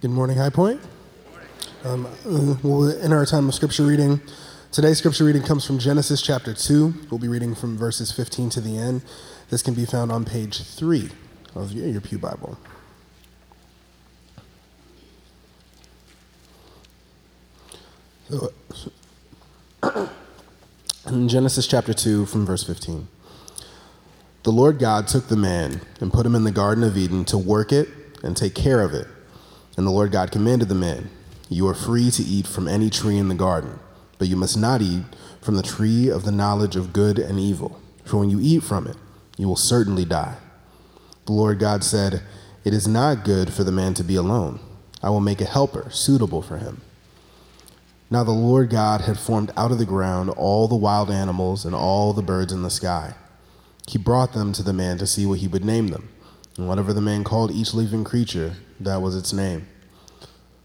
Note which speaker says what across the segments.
Speaker 1: Good morning, High Point. Um, we'll enter our time of scripture reading. Today's scripture reading comes from Genesis chapter 2. We'll be reading from verses 15 to the end. This can be found on page 3 of your Pew Bible. In Genesis chapter 2, from verse 15. The Lord God took the man and put him in the Garden of Eden to work it and take care of it. And the Lord God commanded the man, You are free to eat from any tree in the garden, but you must not eat from the tree of the knowledge of good and evil, for when you eat from it, you will certainly die. The Lord God said, It is not good for the man to be alone. I will make a helper suitable for him. Now the Lord God had formed out of the ground all the wild animals and all the birds in the sky. He brought them to the man to see what he would name them. And whatever the man called each living creature, that was its name.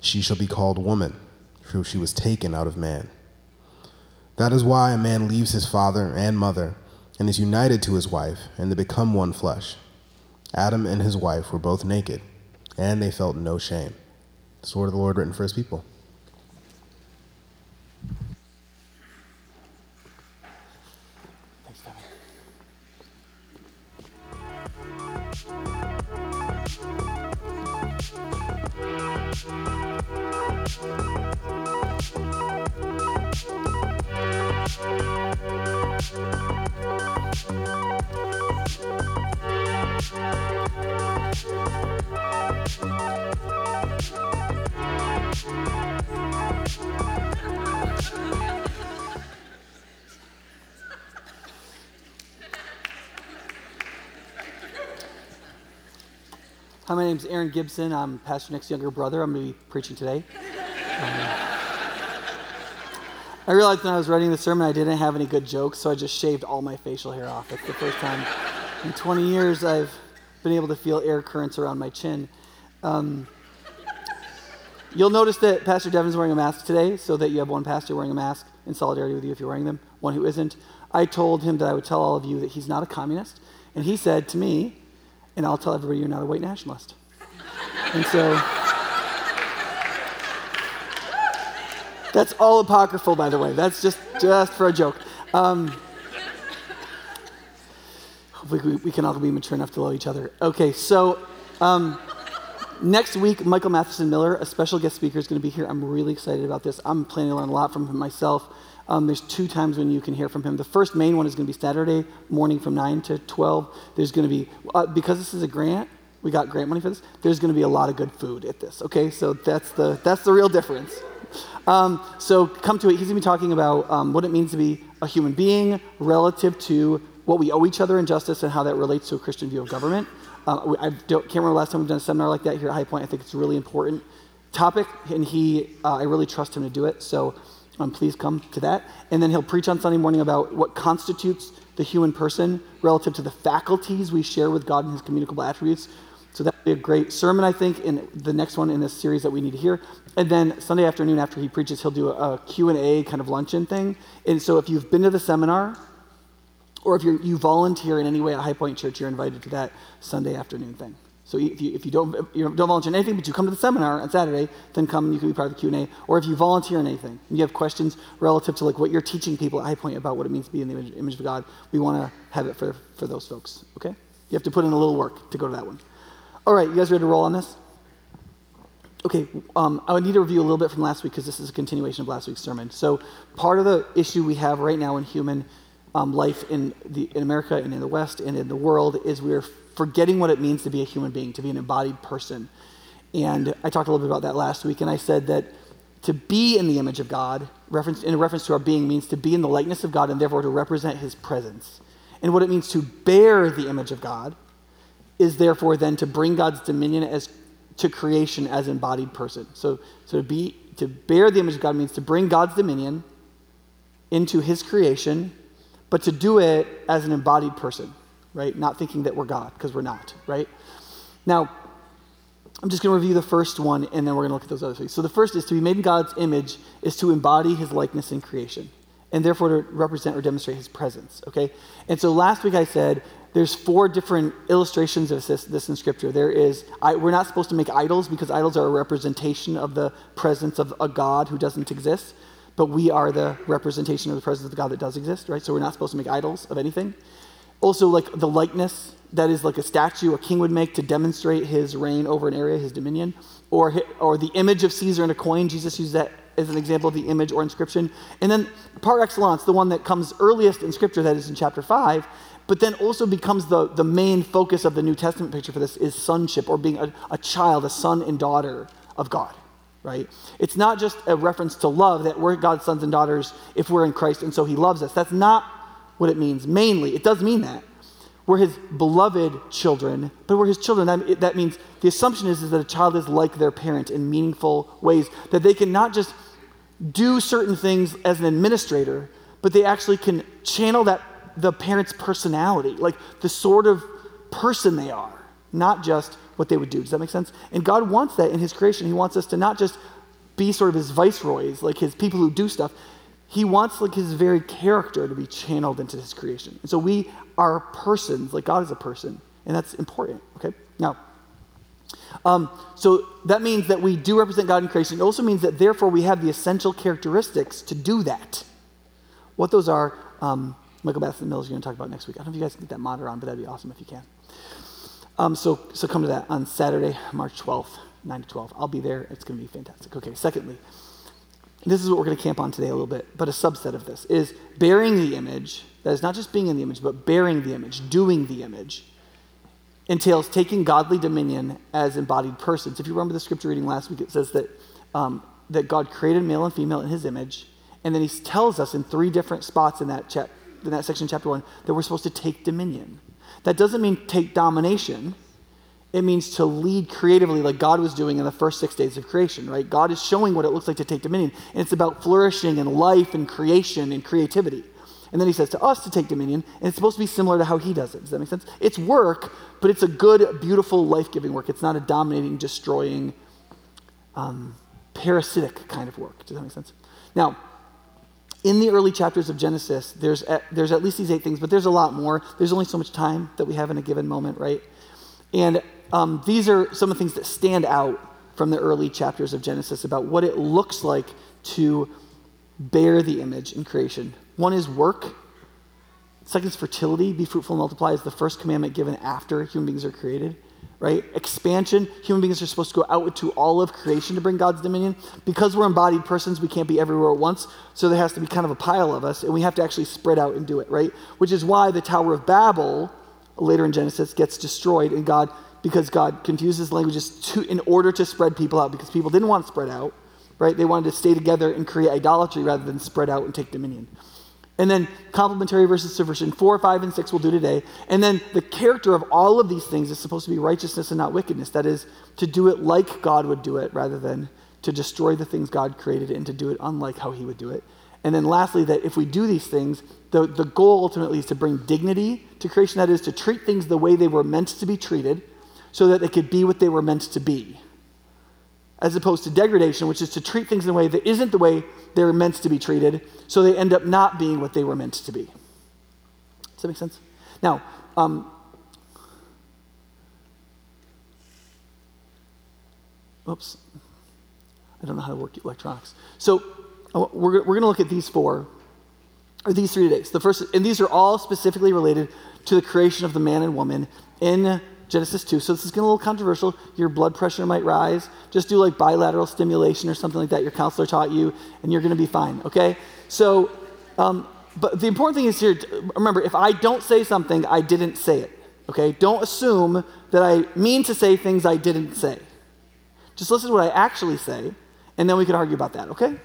Speaker 1: She shall be called woman, for she was taken out of man. That is why a man leaves his father and mother and is united to his wife, and they become one flesh. Adam and his wife were both naked, and they felt no shame. The word of the Lord written for his people.
Speaker 2: Aaron Gibson. I'm Pastor Nick's younger brother. I'm going to be preaching today. Um, I realized when I was writing the sermon I didn't have any good jokes, so I just shaved all my facial hair off. It's the first time in 20 years I've been able to feel air currents around my chin. Um, you'll notice that Pastor Devin's wearing a mask today, so that you have one pastor wearing a mask in solidarity with you if you're wearing them, one who isn't. I told him that I would tell all of you that he's not a communist, and he said to me, and I'll tell everybody you're not a white nationalist. And so that's all apocryphal, by the way. That's just just for a joke. Um, hopefully, we, we, can all be mature enough to love each other. Okay, so. Um, next week, Michael Matheson Miller, a special guest speaker, is going to be here. I'm really excited about this. I'm planning to learn a lot from him myself. Um, there's two times when you can hear from him. The first main one is going to be Saturday morning from 9 to 12. There's going to be, uh, because this is a grant, we got grant money for this, there's going to be a lot of good food at this, okay? So that's the, that's the real difference. Um, so come to it. He's going to be talking about um, what it means to be a human being relative to what we owe each other in justice and how that relates to a Christian view of government. Uh, I can't remember last time we've done a seminar like that here at High Point. I think it's a really important topic, and he, uh, I really trust him to do it. So um, please come to that. And then he'll preach on Sunday morning about what constitutes the human person relative to the faculties we share with God and his communicable attributes. So that would be a great sermon, I think, in the next one in this series that we need to hear. And then Sunday afternoon after he preaches, he'll do a, a Q&A kind of luncheon thing. And so if you've been to the seminar, or if you volunteer in any way at High Point Church, you're invited to that Sunday afternoon thing. So if you, if you don't, you don't volunteer in anything, but you come to the seminar on Saturday, then come and you can be part of the Q&A. Or if you volunteer in anything, and you have questions relative to like what you're teaching people at High Point about what it means to be in the image, image of God, we want to have it for, for those folks, okay? You have to put in a little work to go to that one. All right, you guys ready to roll on this? Okay, um, I would need to review a little bit from last week because this is a continuation of last week's sermon. So part of the issue we have right now in human um, life in, the, in America and in the West and in the world is we're forgetting what it means to be a human being, to be an embodied person. And I talked a little bit about that last week, and I said that to be in the image of God, reference, in reference to our being, means to be in the likeness of God and therefore to represent his presence. And what it means to bear the image of God is therefore then to bring God's dominion as to creation as embodied person. So, so to be to bear the image of God means to bring God's dominion into his creation, but to do it as an embodied person, right? Not thinking that we're God, because we're not, right? Now, I'm just going to review the first one, and then we're going to look at those other things. So the first is to be made in God's image is to embody his likeness in creation, and therefore to represent or demonstrate his presence, okay? And so last week I said there's four different illustrations of this, this in Scripture. There is, I, we're not supposed to make idols because idols are a representation of the presence of a God who doesn't exist, but we are the representation of the presence of the God that does exist, right? So we're not supposed to make idols of anything. Also, like the likeness that is like a statue a king would make to demonstrate his reign over an area, his dominion, or, or the image of Caesar in a coin. Jesus used that as an example of the image or inscription. And then par excellence, the one that comes earliest in Scripture, that is in chapter 5, but then also becomes the, the main focus of the New Testament picture for this is sonship or being a, a child, a son and daughter of God, right? It's not just a reference to love that we're God's sons and daughters if we're in Christ and so he loves us. That's not what it means mainly. It does mean that. We're his beloved children, but we're his children. That, that means the assumption is, is that a child is like their parent in meaningful ways, that they can not just do certain things as an administrator, but they actually can channel that the parent's personality, like the sort of person they are, not just what they would do. Does that make sense? And God wants that in His creation. He wants us to not just be sort of His viceroys, like His people who do stuff. He wants like His very character to be channeled into His creation. And so we are persons, like God is a person, and that's important. Okay, now. Um, so that means that we do represent God in creation. It also means that therefore we have the essential characteristics to do that. What those are, um, Michael Matheson Miller is going to talk about next week. I don't know if you guys can get that monitor on, but that'd be awesome if you can. Um, so, so come to that on Saturday, March 12th, 9 to 12. I'll be there. It's going to be fantastic. Okay, secondly, this is what we're going to camp on today a little bit, but a subset of this is bearing the image. That is not just being in the image, but bearing the image, doing the image, entails taking godly dominion as embodied persons. If you remember the scripture reading last week, it says that, um, that God created male and female in his image, and then he tells us in three different spots in that chapter in that section, chapter one, that we're supposed to take dominion. That doesn't mean take domination. It means to lead creatively, like God was doing in the first six days of creation, right? God is showing what it looks like to take dominion. And it's about flourishing and life and creation and creativity. And then he says to us to take dominion, and it's supposed to be similar to how he does it. Does that make sense? It's work, but it's a good, beautiful, life giving work. It's not a dominating, destroying, um, parasitic kind of work. Does that make sense? Now, in the early chapters of Genesis, there's at, there's at least these eight things, but there's a lot more. There's only so much time that we have in a given moment, right? And um, these are some of the things that stand out from the early chapters of Genesis about what it looks like to bear the image in creation. One is work. Second is fertility. Be fruitful and multiply is the first commandment given after human beings are created right? Expansion. Human beings are supposed to go out to all of creation to bring God's dominion. Because we're embodied persons, we can't be everywhere at once. So there has to be kind of a pile of us, and we have to actually spread out and do it, right? Which is why the Tower of Babel, later in Genesis, gets destroyed, and God, because God confuses languages to, in order to spread people out, because people didn't want to spread out, right? They wanted to stay together and create idolatry rather than spread out and take dominion. And then complementary verses to version 4, 5, and 6 we'll do today. And then the character of all of these things is supposed to be righteousness and not wickedness. That is, to do it like God would do it rather than to destroy the things God created and to do it unlike how he would do it. And then lastly, that if we do these things, the, the goal ultimately is to bring dignity to creation. That is, to treat things the way they were meant to be treated so that they could be what they were meant to be as opposed to degradation, which is to treat things in a way that isn't the way they're meant to be treated, so they end up not being what they were meant to be. Does that make sense? Now, um, oops, I don't know how to work electronics. So uh, we're, we're going to look at these four, or these three days. The first, and these are all specifically related to the creation of the man and woman in Genesis 2. So this is getting a little controversial. Your blood pressure might rise. Just do like bilateral stimulation or something like that your counselor taught you, and you're going to be fine, okay? So, um, but the important thing is here, remember, if I don't say something, I didn't say it, okay? Don't assume that I mean to say things I didn't say. Just listen to what I actually say, and then we can argue about that, okay?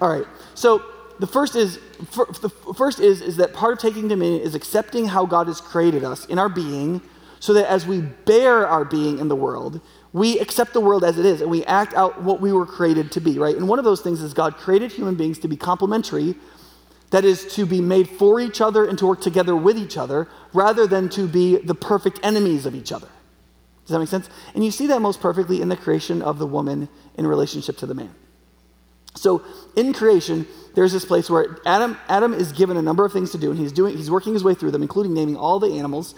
Speaker 2: All right. So the first is the first is is that part of taking dominion is accepting how God has created us in our being so that as we bear our being in the world, we accept the world as it is and we act out what we were created to be, right? And one of those things is God created human beings to be complementary, that is, to be made for each other and to work together with each other, rather than to be the perfect enemies of each other. Does that make sense? And you see that most perfectly in the creation of the woman in relationship to the man. So in creation, there's this place where Adam, Adam is given a number of things to do, and he's doing he's working his way through them, including naming all the animals.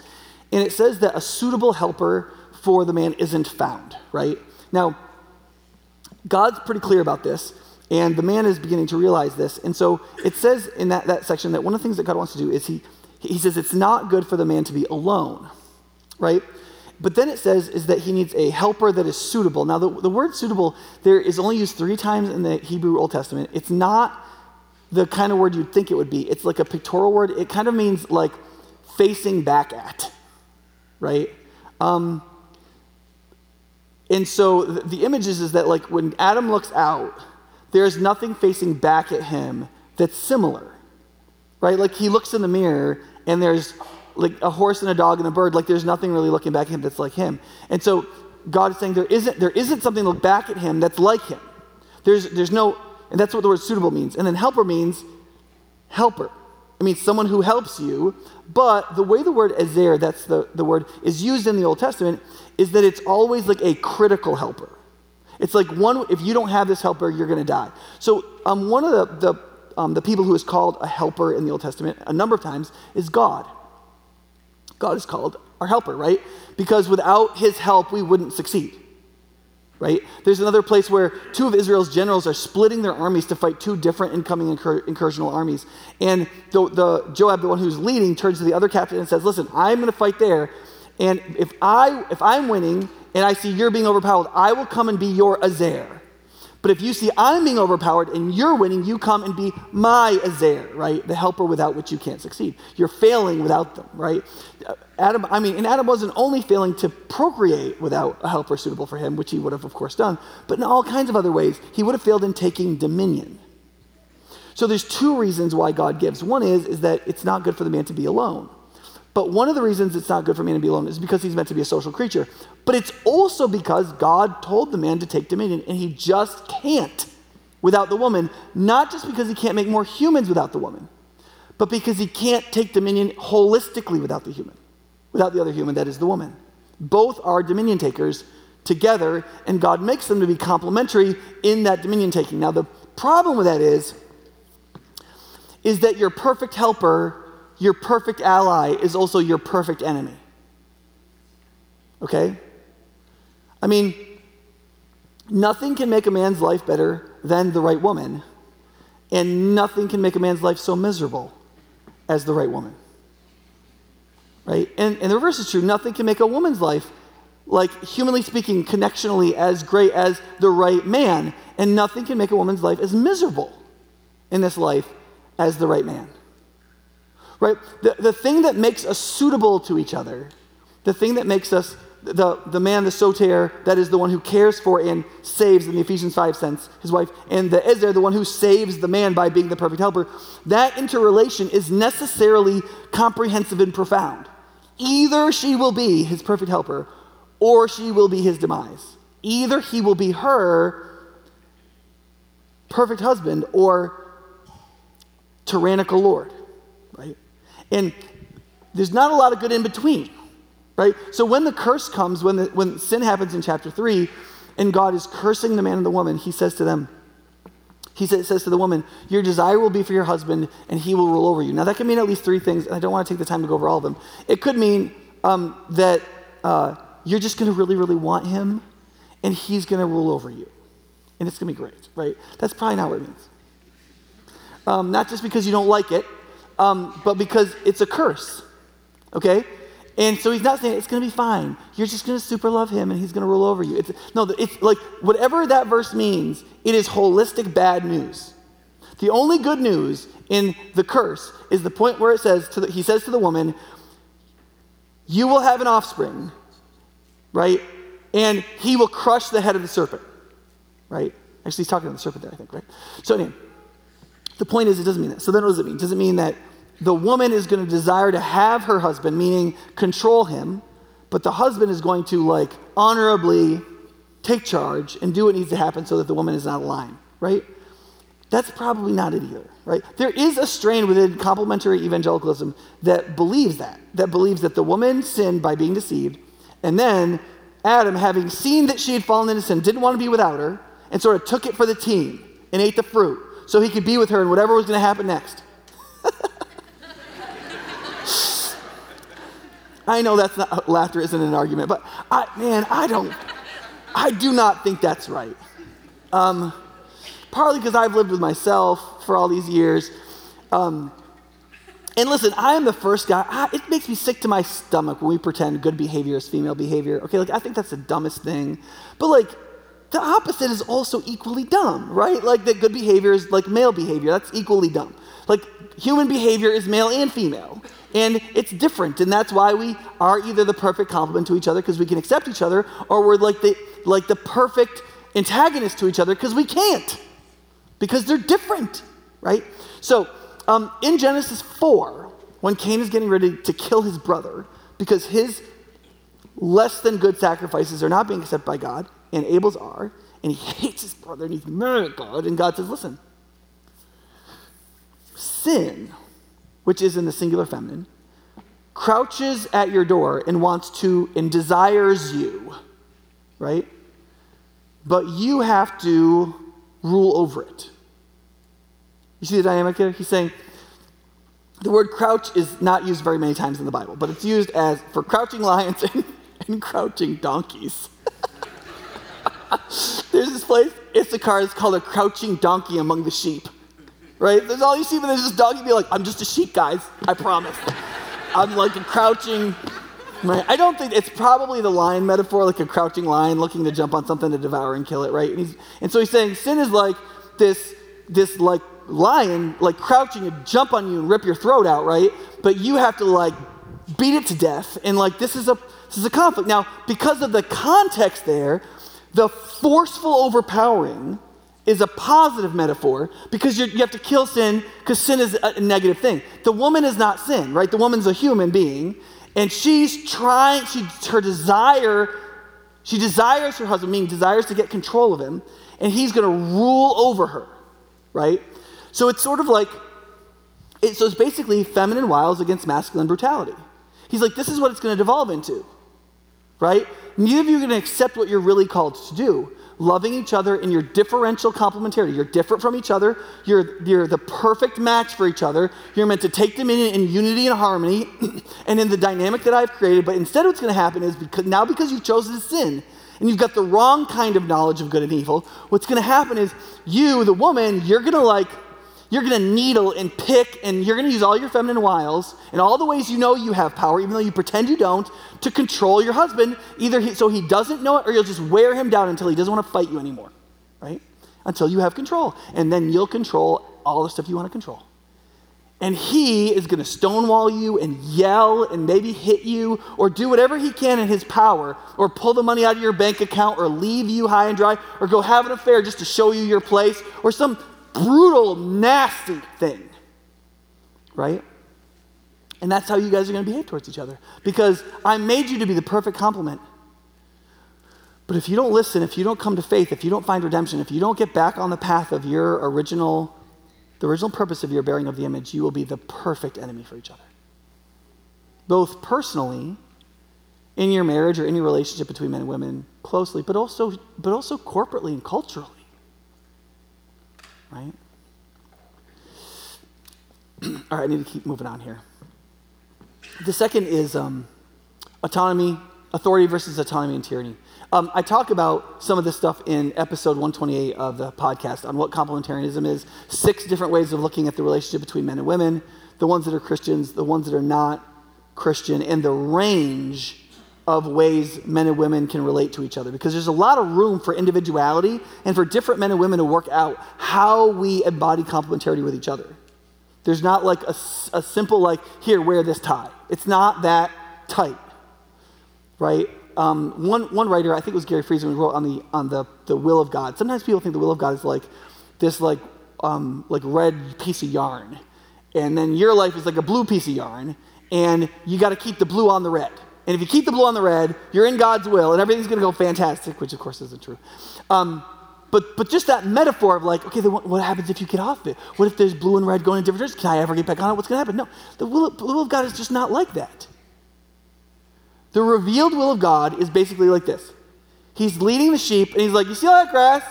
Speaker 2: And it says that a suitable helper for the man isn't found, right? Now, God's pretty clear about this, and the man is beginning to realize this. And so it says in that, that section that one of the things that God wants to do is he, he says it's not good for the man to be alone, right? But then it says is that he needs a helper that is suitable. Now, the, the word suitable there is only used three times in the Hebrew Old Testament. It's not the kind of word you'd think it would be. It's like a pictorial word. It kind of means like facing back at, right? Um, and so the image is, is that like when Adam looks out, there's nothing facing back at him that's similar, right? Like he looks in the mirror and there's like a horse and a dog and a bird. Like there's nothing really looking back at him that's like him. And so God is saying there isn't there isn't something to look back at him that's like him. There's there's no, and that's what the word suitable means. And then helper means helper. It means someone who helps you. But the way the word ezer, that's the, the word, is used in the Old Testament, is that it's always like a critical helper. It's like one, if you don't have this helper, you're going to die. So um, one of the, the, um, the people who is called a helper in the Old Testament a number of times is God. God is called our helper, right? Because without his help, we wouldn't succeed, right? There's another place where two of Israel's generals are splitting their armies to fight two different incoming incur- incursional armies. And the, the Joab, the one who's leading, turns to the other captain and says, Listen, I'm going to fight there. And if, I, if I'm winning and I see you're being overpowered, I will come and be your Ezer. But if you see I'm being overpowered and you're winning, you come and be my Ezer, right? The helper without which you can't succeed. You're failing without them, right? Adam, I mean, and Adam wasn't only failing to procreate without a helper suitable for him, which he would have, of course, done, but in all kinds of other ways, he would have failed in taking dominion. So there's two reasons why God gives. One is, is that it's not good for the man to be alone. But one of the reasons it's not good for man to be alone is because he's meant to be a social creature. But it's also because God told the man to take dominion, and he just can't without the woman, not just because he can't make more humans without the woman, but because he can't take dominion holistically without the human, without the other human, that is the woman. Both are dominion takers together, and God makes them to be complementary in that dominion taking. Now, the problem with that is, is that your perfect helper your perfect ally is also your perfect enemy. Okay? I mean, nothing can make a man's life better than the right woman, and nothing can make a man's life so miserable as the right woman. Right? And, and the reverse is true. Nothing can make a woman's life, like humanly speaking, connectionally as great as the right man, and nothing can make a woman's life as miserable in this life as the right man right? The, the thing that makes us suitable to each other, the thing that makes us the, the man, the soter, that is the one who cares for and saves in the Ephesians 5 sense, his wife, and the Ezer, the one who saves the man by being the perfect helper, that interrelation is necessarily comprehensive and profound. Either she will be his perfect helper or she will be his demise. Either he will be her perfect husband or tyrannical Lord? And there's not a lot of good in between, right? So when the curse comes, when, the, when sin happens in chapter 3, and God is cursing the man and the woman, he says to them, he says, to the woman, Your desire will be for your husband, and he will rule over you. Now, that can mean at least three things, and I don't want to take the time to go over all of them. It could mean um, that uh, you're just going to really, really want him, and he's going to rule over you. And it's going to be great, right? That's probably not what it means. Um, not just because you don't like it, um, but because it's a curse, okay? And so he's not saying it's going to be fine. You're just going to super love him and he's going to rule over you. It's, no, it's like whatever that verse means, it is holistic bad news. The only good news in the curse is the point where it says, to the, he says to the woman, You will have an offspring, right? And he will crush the head of the serpent, right? Actually, he's talking to the serpent there, I think, right? So, anyway, the point is, it doesn't mean that. So, then what does it mean? Does it mean that the woman is going to desire to have her husband, meaning control him, but the husband is going to like honorably take charge and do what needs to happen so that the woman is not line, right? That's probably not it either, right? There is a strain within complementary evangelicalism that believes that, that believes that the woman sinned by being deceived, and then Adam, having seen that she had fallen into sin, didn't want to be without her, and sort of took it for the team and ate the fruit so he could be with her and whatever was going to happen next. I know that's not laughter isn't an argument, but I, man, I don't, I do not think that's right. Um, partly because I've lived with myself for all these years. Um, and listen, I am the first guy. I, it makes me sick to my stomach when we pretend good behavior is female behavior. Okay, like I think that's the dumbest thing. But like, the opposite is also equally dumb, right? Like that good behavior is like male behavior. That's equally dumb. Like human behavior is male and female. And it's different. And that's why we are either the perfect complement to each other because we can accept each other, or we're like the like the perfect antagonist to each other because we can't. Because they're different, right? So um, in Genesis 4, when Cain is getting ready to kill his brother because his less than good sacrifices are not being accepted by God, and Abel's are, and he hates his brother and he's mad at God, and God says, Listen, sin, which is in the singular feminine, crouches at your door and wants to and desires you, right? But you have to rule over it. You see the dynamic here? He's saying the word crouch is not used very many times in the Bible, but it's used as for crouching lions and, and crouching donkeys. there's this place, Issachar, it's called a crouching donkey among the sheep. Right? There's all these sheep, and there's this donkey be like, I'm just a sheep, guys. I promise. I'm like a crouching. Right? I don't think it's probably the lion metaphor, like a crouching lion looking to jump on something to devour and kill it, right? And, and so he's saying sin is like this, this like lion, like crouching and jump on you and rip your throat out, right? But you have to like beat it to death, and like this is a this is a conflict. Now, because of the context there, the forceful overpowering is a positive metaphor because you have to kill sin because sin is a negative thing. The woman is not sin, right? The woman's a human being, and she's trying, she, her desire, she desires her husband, meaning desires to get control of him, and he's going to rule over her, right? So it's sort of like, it, so it's basically feminine wiles against masculine brutality. He's like, this is what it's going to devolve into, right? Neither of you are going to accept what you're really called to do. Loving each other in your differential complementarity. You're different from each other. You're, you're the perfect match for each other. You're meant to take them in in unity and harmony and in the dynamic that I've created. But instead, what's going to happen is because now because you've chosen to sin and you've got the wrong kind of knowledge of good and evil, what's going to happen is you, the woman, you're going to like you're going to needle and pick, and you're going to use all your feminine wiles and all the ways you know you have power, even though you pretend you don't, to control your husband, either he, so he doesn't know it or you'll just wear him down until he doesn't want to fight you anymore, right? Until you have control. And then you'll control all the stuff you want to control. And he is going to stonewall you and yell and maybe hit you or do whatever he can in his power or pull the money out of your bank account or leave you high and dry or go have an affair just to show you your place or some brutal, nasty thing. Right? And that's how you guys are going to behave towards each other. Because I made you to be the perfect complement. But if you don't listen, if you don't come to faith, if you don't find redemption, if you don't get back on the path of your original, the original purpose of your bearing of the image, you will be the perfect enemy for each other. Both personally, in your marriage or your relationship between men and women closely, but also, but also corporately and culturally right? All right, I need to keep moving on here. The second is um, autonomy, authority versus autonomy and tyranny. Um, I talk about some of this stuff in episode 128 of the podcast on what complementarianism is, six different ways of looking at the relationship between men and women, the ones that are Christians, the ones that are not Christian, and the range of ways men and women can relate to each other because there's a lot of room for individuality and for different men and women to work out how we embody complementarity with each other. There's not like a, a simple, like, here, wear this tie. It's not that tight, right? Um, one, one writer, I think it was Gary Friesen, who wrote on, the, on the, the will of God. Sometimes people think the will of God is like this like, um, like red piece of yarn. And then your life is like a blue piece of yarn, and you got to keep the blue on the red And if you keep the blue on the red, you're in God's will, and everything's going to go fantastic, which of course isn't true. Um, but, but just that metaphor of like, okay, then what, happens if you get off it? What if there's blue and red going in different directions? Can I ever get back on it? What's going to happen? No, the will, the will of God is just not like that. The revealed will of God is basically like this He's leading the sheep, and He's like, You see all that grass?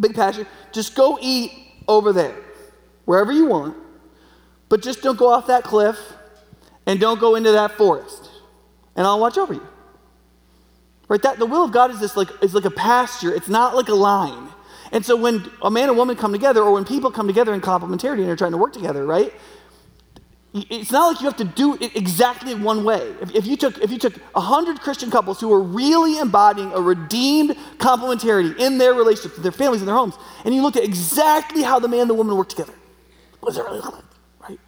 Speaker 2: Big pasture? Just go eat over there, wherever you want, but just don't go off that cliff and don't go into that forest, and I'll watch over you. Right? That the will of God is this like is like a pasture. It's not like a line. And so when a man and woman come together, or when people come together in complementarity and they're trying to work together, right? It's not like you have to do it exactly one way. If, if you took if you took hundred Christian couples who were really embodying a redeemed complementarity in their relationships, their families, and their homes, and you looked at exactly how the man and the woman work together, what does it really look like? Right?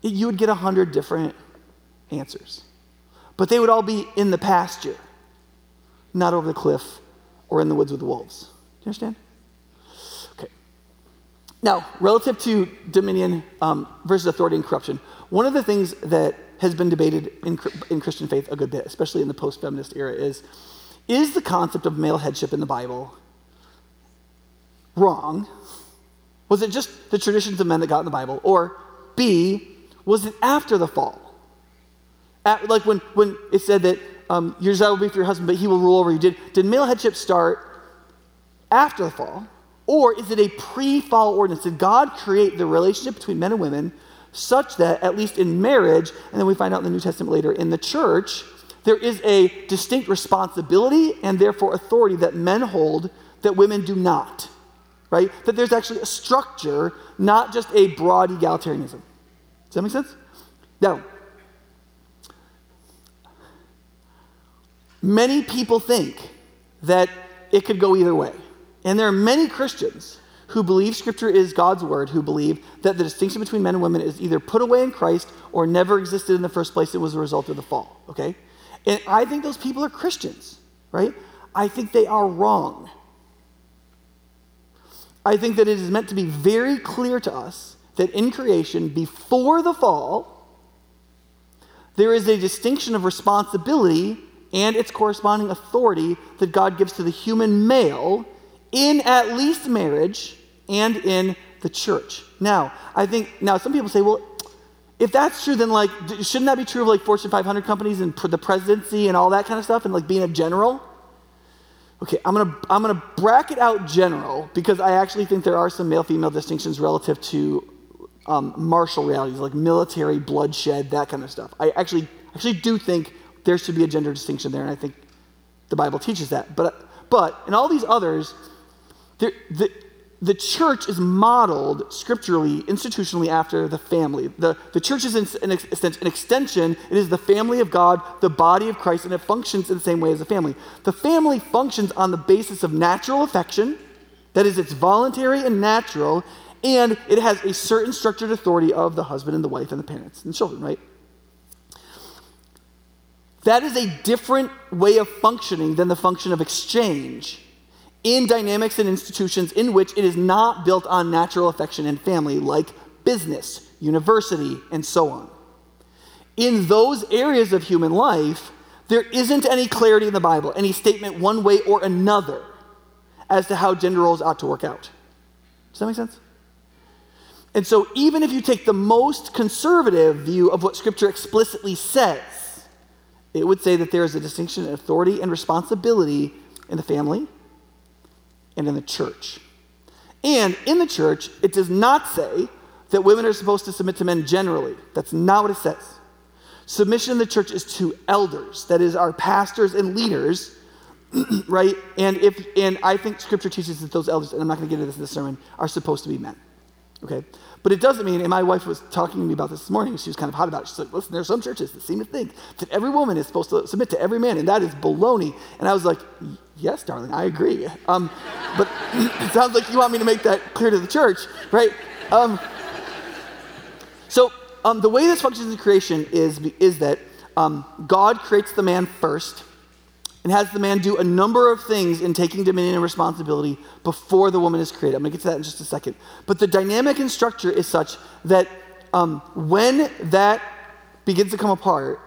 Speaker 2: You would get hundred different answers, but they would all be in the pasture not over the cliff or in the woods with the wolves. Do you understand? Okay. Now, relative to dominion um, versus authority and corruption, one of the things that has been debated in, in Christian faith a good bit, especially in the post feminist era, is is the concept of male headship in the Bible wrong? Was it just the traditions of men that got in the Bible? Or B, was it after the fall? At, like when, when it said that um, your desire will be for your husband, but he will rule over you. Did, did male headship start after the fall? Or is it a pre fall ordinance? Did God create the relationship between men and women such that, at least in marriage, and then we find out in the New Testament later, in the church, there is a distinct responsibility and therefore authority that men hold that women do not? Right? That there's actually a structure, not just a broad egalitarianism. Does that make sense? Now, Many people think that it could go either way. And there are many Christians who believe Scripture is God's word, who believe that the distinction between men and women is either put away in Christ or never existed in the first place. It was a result of the fall, okay? And I think those people are Christians, right? I think they are wrong. I think that it is meant to be very clear to us that in creation, before the fall, there is a distinction of responsibility and its corresponding authority that God gives to the human male in at least marriage and in the church. Now, I think, now some people say, well, if that's true, then like, shouldn't that be true of like Fortune 500 companies and the presidency and all that kind of stuff and like being a general? Okay, I'm gonna, I'm gonna bracket out general because I actually think there are some male female distinctions relative to um, martial realities like military, bloodshed, that kind of stuff. I actually, actually do think there should be a gender distinction there, and I think the Bible teaches that. But, but in all these others, the, the church is modeled scripturally, institutionally after the family. The, the church is an, an, an extension, it is the family of God, the body of Christ, and it functions in the same way as a family. The family functions on the basis of natural affection, that is, it's voluntary and natural, and it has a certain structured authority of the husband and the wife and the parents and the children, right? That is a different way of functioning than the function of exchange in dynamics and institutions in which it is not built on natural affection and family, like business, university, and so on. In those areas of human life, there isn't any clarity in the Bible, any statement one way or another as to how gender roles ought to work out. Does that make sense? And so, even if you take the most conservative view of what Scripture explicitly says, it would say that there is a distinction in authority and responsibility in the family and in the church. And in the church, it does not say that women are supposed to submit to men generally. That's not what it says. Submission in the church is to elders, that is, our pastors and leaders, right? And if and I think scripture teaches that those elders, and I'm not going to get into this in this sermon, are supposed to be men. Okay? But it doesn't mean, and my wife was talking to me about this this morning, she was kind of hot about it. She's like, listen, there are some churches that seem to think that every woman is supposed to submit to every man, and that is baloney. And I was like, yes, darling, I agree. Um, but it sounds like you want me to make that clear to the church, right? Um, so um, the way this functions in creation is, is that um, God creates the man first, and has the man do a number of things in taking dominion and responsibility before the woman is created. I'm going to get to that in just a second. But the dynamic and structure is such that um, when that begins to come apart,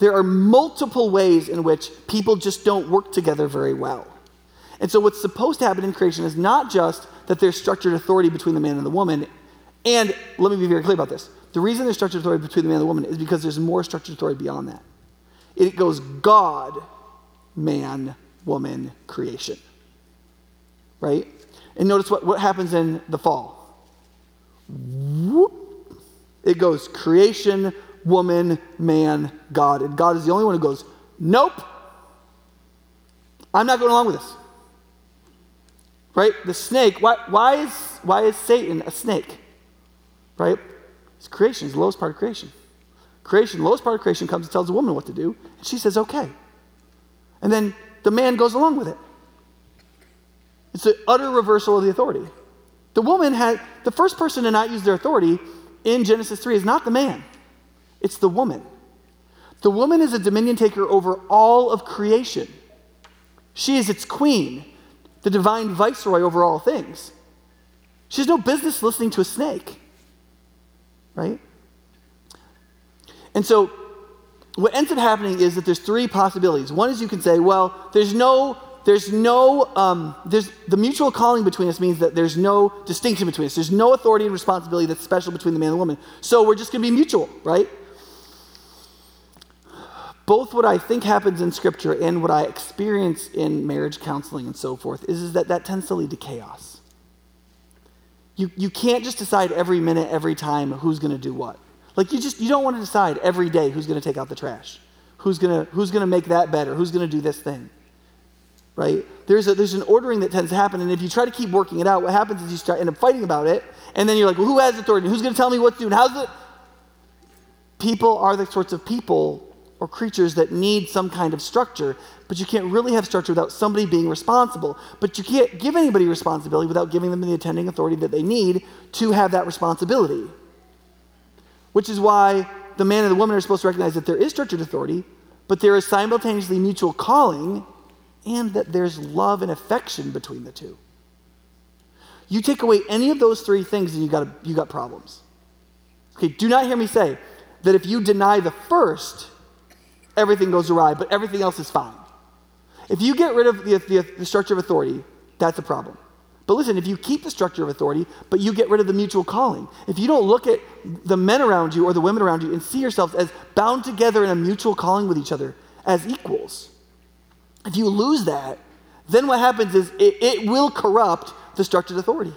Speaker 2: there are multiple ways in which people just don't work together very well. And so, what's supposed to happen in creation is not just that there's structured authority between the man and the woman. And let me be very clear about this. The reason there's structured authority between the man and the woman is because there's more structured authority beyond that. It goes God, man, woman, creation. Right? And notice what, what happens in the fall. Whoop. It goes creation, woman, man, God. And God is the only one who goes, nope, I'm not going along with this. Right? The snake, why, why, is, why is Satan a snake? Right? It's creation, it's the lowest part of creation. Creation, the lowest part of creation comes and tells a woman what to do, and she says, okay. And then the man goes along with it. It's an utter reversal of the authority. The woman had, the first person to not use their authority in Genesis 3 is not the man, it's the woman. The woman is a dominion taker over all of creation. She is its queen, the divine viceroy over all things. She has no business listening to a snake, right? And so, what ends up happening is that there's three possibilities. One is you can say, well, there's no there's no, um, there's, the mutual calling between us means that there's no distinction between us. There's no authority and responsibility that's special between the man and the woman. So we're just going to be mutual, right? Both what I think happens in Scripture and what I experience in marriage counseling and so forth is, is that that tends to lead to chaos. You, you can't just decide every minute, every time who's going to do what. Like you just you don't want to decide every day who's going to take out the trash, who's going to who's going to make that better, who's going to do this thing right? There's, a, there's an ordering that tends to happen, and if you try to keep working it out, what happens is you start end up fighting about it, and then you're like, well, who has authority? Who's going to tell me what to do? And how's it? People are the sorts of people or creatures that need some kind of structure, but you can't really have structure without somebody being responsible. But you can't give anybody responsibility without giving them the attending authority that they need to have that responsibility. Which is why the man and the woman are supposed to recognize that there is structured authority, but there is simultaneously mutual calling and that there's love and affection between the two. You take away any of those three things and you got, you got problems. Okay, do not hear me say that if you deny the first, everything goes awry, but everything else is fine. If you get rid of the, the, the structure of authority, that's a problem. But listen, if you keep the structure of authority, but you get rid of the mutual calling, if you don't look at the men around you or the women around you and see yourselves as bound together in a mutual calling with each other as equals, if you lose that, then what happens is it, it will corrupt the structured authority,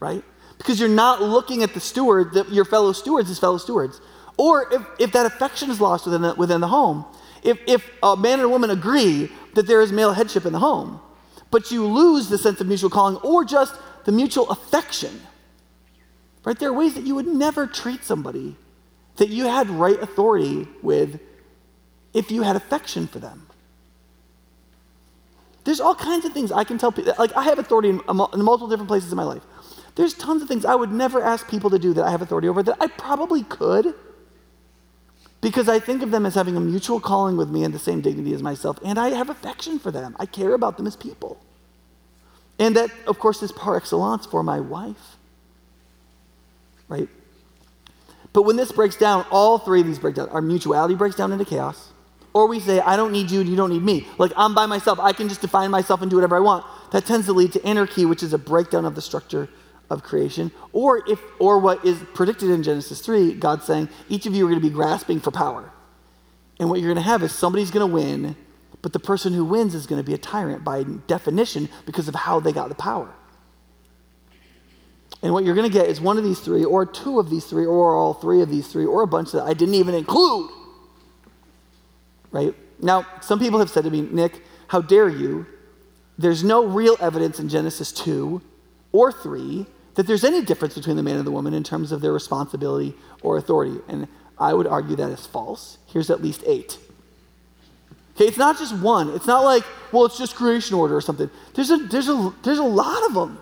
Speaker 2: right? Because you're not looking at the steward, the, your fellow stewards as fellow stewards. Or if, if that affection is lost within the, within the home, if, if a man and a woman agree that there is male headship in the home, but you lose the sense of mutual calling or just the mutual affection, right? There are ways that you would never treat somebody that you had right authority with if you had affection for them. There's all kinds of things I can tell people. Like, I have authority in, multiple different places in my life. There's tons of things I would never ask people to do that I have authority over that I probably could because I think of them as having a mutual calling with me and the same dignity as myself, and I have affection for them. I care about them as people. And that, of course, is par excellence for my wife. Right? But when this breaks down, all three of these break down. Our mutuality breaks down into chaos. Or we say, I don't need you and you don't need me. Like, I'm by myself. I can just define myself and do whatever I want. That tends to lead to anarchy, which is a breakdown of the structure of creation. Or, if, or what is predicted in Genesis 3, God saying, each of you are going to be grasping for power. And what you're going to have is somebody's going to win, but the person who wins is going to be a tyrant by definition because of how they got the power. And what you're going to get is one of these three, or two of these three, or all three of these three, or a bunch that I didn't even include right? Now, some people have said to me, Nick, how dare you? There's no real evidence in Genesis 2 or 3 that there's any difference between the man and the woman in terms of their responsibility or authority. And I would argue that is false. Here's at least eight. Okay, it's not just one. It's not like, well, it's just creation order or something. There's a, there's a, there's a lot of them.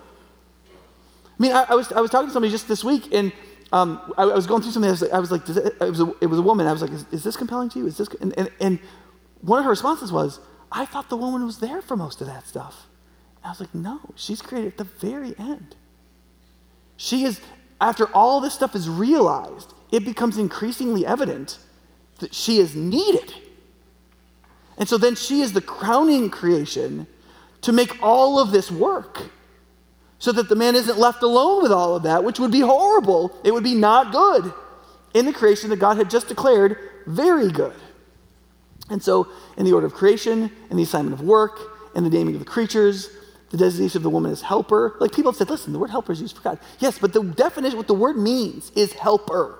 Speaker 2: I mean, I, I was, I was talking to somebody just this week, and um, I, I, was going through something. I was like, I was like it, it, was a, it was a woman. I was like, is, is this compelling to you? Is this? And, and, and, one of her responses was, I thought the woman was there for most of that stuff. And I was like, no, she's created at the very end. She is, after all this stuff is realized, it becomes increasingly evident that she is needed. And so then she is the crowning creation to make all of this work so that the man isn't left alone with all of that, which would be horrible. It would be not good in the creation that God had just declared very good. And so, in the order of creation, in the assignment of work, in the naming of the creatures, the designation of the woman as helper, like people have said, listen, the word helper is used for God. Yes, but the definition, what the word means, is helper.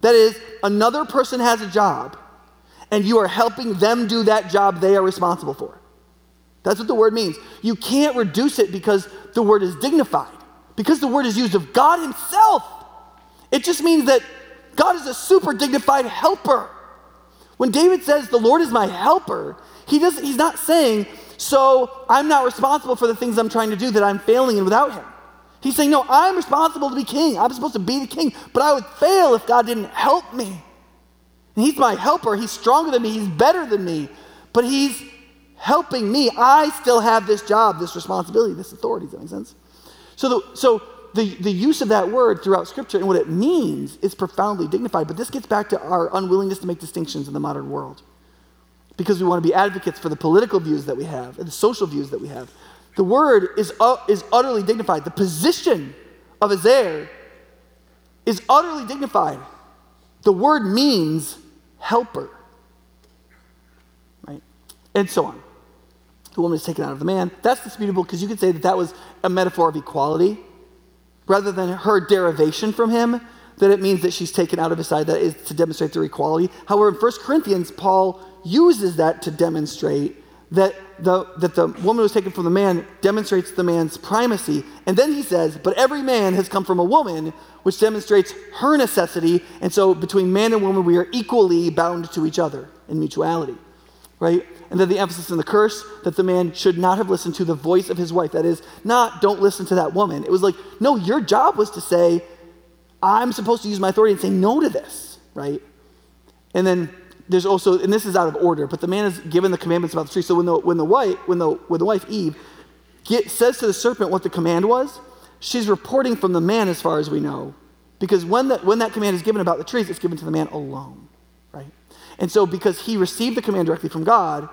Speaker 2: That is, another person has a job, and you are helping them do that job they are responsible for. That's what the word means. You can't reduce it because the word is dignified, because the word is used of God Himself. It just means that God is a super dignified helper. When David says, The Lord is my helper, he doesn't, he's not saying, So I'm not responsible for the things I'm trying to do that I'm failing in without Him. He's saying, No, I'm responsible to be king. I'm supposed to be the king, but I would fail if God didn't help me. And he's my helper. He's stronger than me. He's better than me. But He's helping me, I still have this job, this responsibility, this authority. Does that make sense? So, the, so the, the use of that word throughout Scripture and what it means is profoundly dignified. But this gets back to our unwillingness to make distinctions in the modern world because we want to be advocates for the political views that we have and the social views that we have. The word is, uh, is utterly dignified. The position of Ezer is utterly dignified. The word means helper, right? And so on the woman is taken out of the man. That's disputable because you could say that that was a metaphor of equality rather than her derivation from him, that it means that she's taken out of his side, that is to demonstrate their equality. However, in 1 Corinthians, Paul uses that to demonstrate that the, that the woman was taken from the man demonstrates the man's primacy. And then he says, But every man has come from a woman, which demonstrates her necessity. And so between man and woman, we are equally bound to each other in mutuality, right? and then the emphasis in the curse that the man should not have listened to the voice of his wife. That is, not don't listen to that woman. It was like, no, your job was to say, I'm supposed to use my authority and say no to this, right? And then there's also, and this is out of order, but the man is given the commandments about the tree. So when the when the wife when the when the wife Eve get, says to the serpent what the command was, she's reporting from the man as far as we know, because when that when that command is given about the trees, it's given to the man alone, right? And so because he received the command directly from God,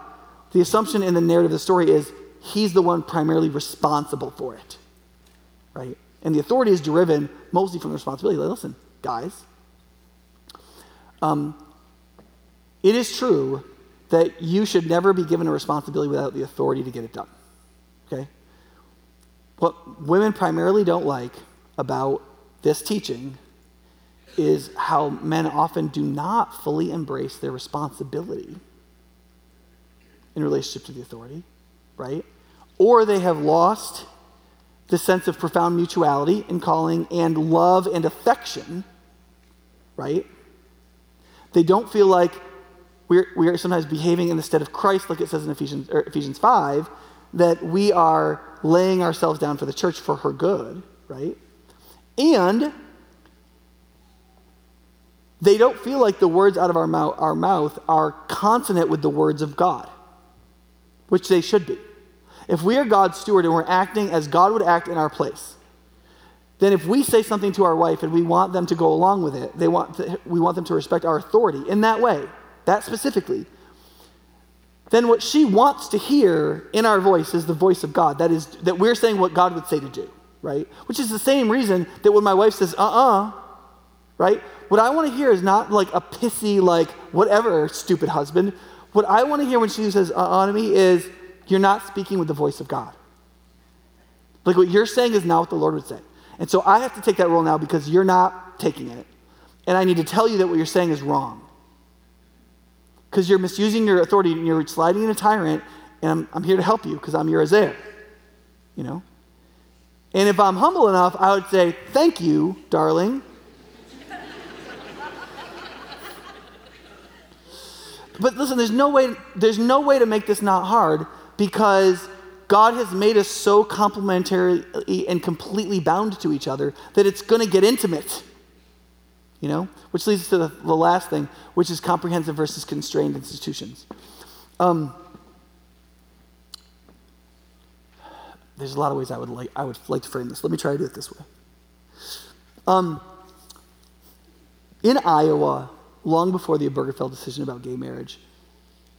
Speaker 2: the assumption in the narrative of the story is he's the one primarily responsible for it, right? And the authority is driven mostly from the responsibility. Like, listen, guys, um, it is true that you should never be given a responsibility without the authority to get it done. Okay? What women primarily don't like about this teaching is how men often do not fully embrace their responsibility in relationship to the authority, right? Or they have lost the sense of profound mutuality in calling and love and affection, right? They don't feel like we're, we are sometimes behaving in the stead of Christ, like it says in Ephesians, Ephesians 5, that we are laying ourselves down for the church for her good, right? And they don't feel like the words out of our mouth, our mouth are consonant with the words of God which they should be. If we are God's steward and we're acting as God would act in our place, then if we say something to our wife and we want them to go along with it, they want to, we want them to respect our authority in that way, that specifically, then what she wants to hear in our voice is the voice of God. That is, that we're saying what God would say to do, right? Which is the same reason that when my wife says, uh uh-uh, uh, right? What I want to hear is not like a pissy, like, whatever, stupid husband. What I want to hear when she says uh, uh to me is, you're not speaking with the voice of God. Like what you're saying is not what the Lord would say. And so I have to take that role now because you're not taking it. And I need to tell you that what you're saying is wrong. Because you're misusing your authority and you're sliding in a tyrant, and I'm, I'm here to help you because I'm your Ezer. You know? And if I'm humble enough, I would say, Thank you, darling. But listen, there's no way, there's no way to make this not hard because God has made us so complementary and completely bound to each other that it's going to get intimate. You know? Which leads to the, the, last thing, which is comprehensive versus constrained institutions. Um, there's a lot of ways I would like, I would like to frame this. Let me try to do it this way. Um, in Iowa, long before the Obergefell decision about gay marriage,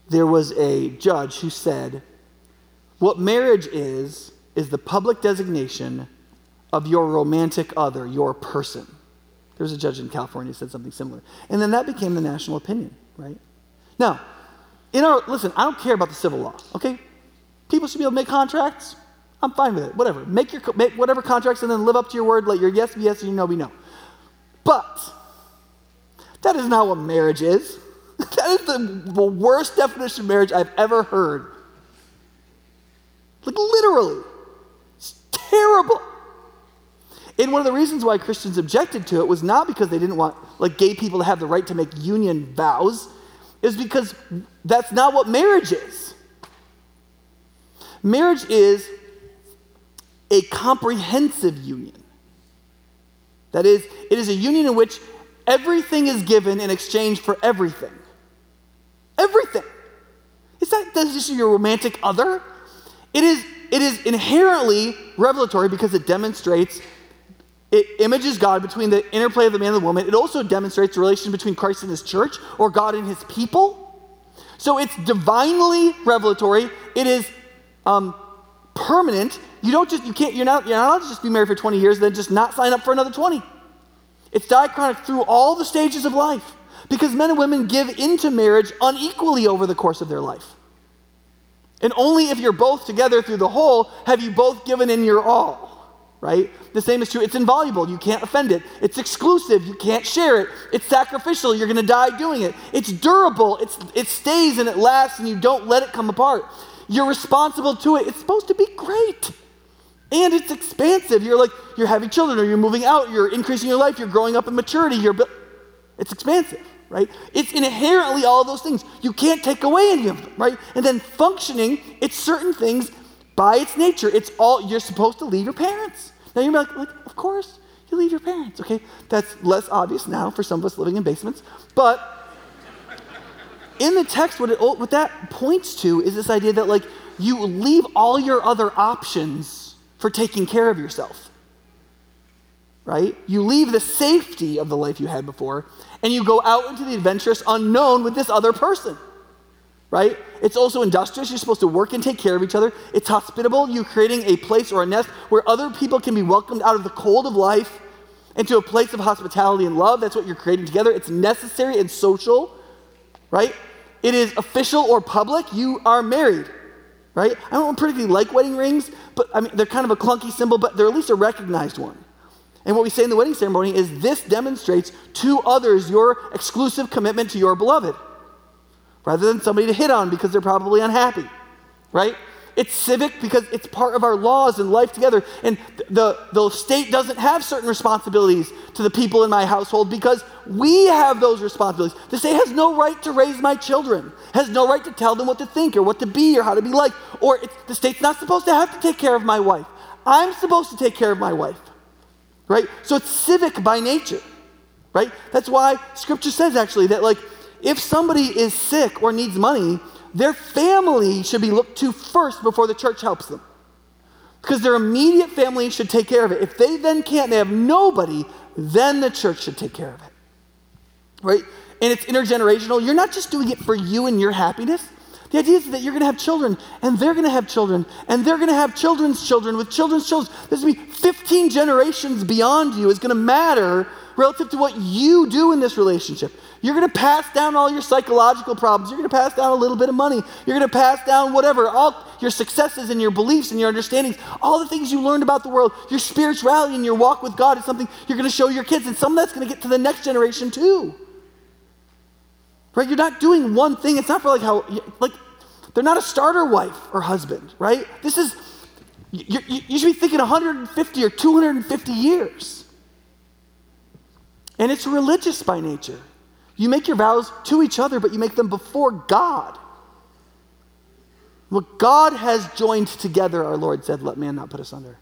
Speaker 2: there was a judge who said, What marriage is, is the public designation of your romantic other, your person. There was a judge in California who said something similar. And then that became the national opinion, right? Now, in our, listen, I don't care about the civil law, okay? People should be able to make contracts. I'm fine with it, whatever. Make your make whatever contracts and then live up to your word. Let your yes be yes and your no be no. But that is not what marriage is. That is the, the worst definition of marriage I've ever heard. Like literally, it's terrible. And one of the reasons why Christians objected to it was not because they didn't want like gay people to have the right to make union vows, is because that's not what marriage is. Marriage is a comprehensive union. That is, it is a union in which everything is given in exchange for everything. Everything. It's not just your romantic other. It is, it is inherently revelatory because it demonstrates, it images God between the interplay of the man and the woman. It also demonstrates the relation between Christ and his church or God and his people. So it's divinely revelatory. It is um, permanent. You don't just, you can't, you're not, you're not just be married for 20 years and then just not sign up for another 20. It's diachronic through all the stages of life because men and women give into marriage unequally over the course of their life. And only if you're both together through the whole have you both given in your all, right? The same is true. It's invaluable. You can't offend it. It's exclusive. You can't share it. It's sacrificial. You're going to die doing it. It's durable. It's, it stays and it lasts and you don't let it come apart. You're responsible to it. It's supposed to be great. And it's expansive. You're like, you're having children or you're moving out, you're increasing your life, you're growing up in maturity, you're, it's expansive, right? It's inherently all those things. You can't take away any of them, right? And then functioning, it's certain things by its nature. It's all, you're supposed to leave your parents. Now you're like, like of course, you leave your parents, okay? That's less obvious now for some of us living in basements, but in the text, what, it, what that points to is this idea that, like, you leave all your other options for taking care of yourself. Right? You leave the safety of the life you had before and you go out into the adventurous unknown with this other person. Right? It's also industrious. You're supposed to work and take care of each other. It's hospitable. You're creating a place or a nest where other people can be welcomed out of the cold of life into a place of hospitality and love. That's what you're creating together. It's necessary and social, right? It is official or public. You are married right? I don't particularly like wedding rings, but I mean, they're kind of a clunky symbol, but they're at least a recognized one. And what we say in the wedding ceremony is this demonstrates to others your exclusive commitment to your beloved, rather than somebody to hit on because they're probably unhappy, right? It's civic because it's part of our laws and life together. And the, the state doesn't have certain responsibilities to the people in my household because we have those responsibilities. The state has no right to raise my children, has no right to tell them what to think or what to be or how to be like. Or the state's not supposed to have to take care of my wife. I'm supposed to take care of my wife, right? So it's civic by nature, right? That's why scripture says actually that, like, if somebody is sick or needs money, their family should be looked to first before the church helps them. Because their immediate family should take care of it. If they then can't, they have nobody, then the church should take care of it. Right? And it's intergenerational. You're not just doing it for you and your happiness. The idea is that you're going to have children, and they're going to have children, and they're going to have children's children with children's children. There's going to be 15 generations beyond you. It's going to matter relative to what you do in this relationship. You're going to pass down all your psychological problems. You're going to pass down a little bit of money. You're going to pass down whatever, all your successes and your beliefs and your understandings, all the things you learned about the world, your spirituality and your walk with God is something you're going to show your kids. And some of that's going to get to the next generation too. Right? You're not doing one thing. It's not for like how, like, they're not a starter wife or husband, right? This is, you, you, you should be thinking 150 or 250 years. And it's religious by nature. You make your vows to each other, but you make them before God. What God has joined together, our Lord said, let man not put asunder.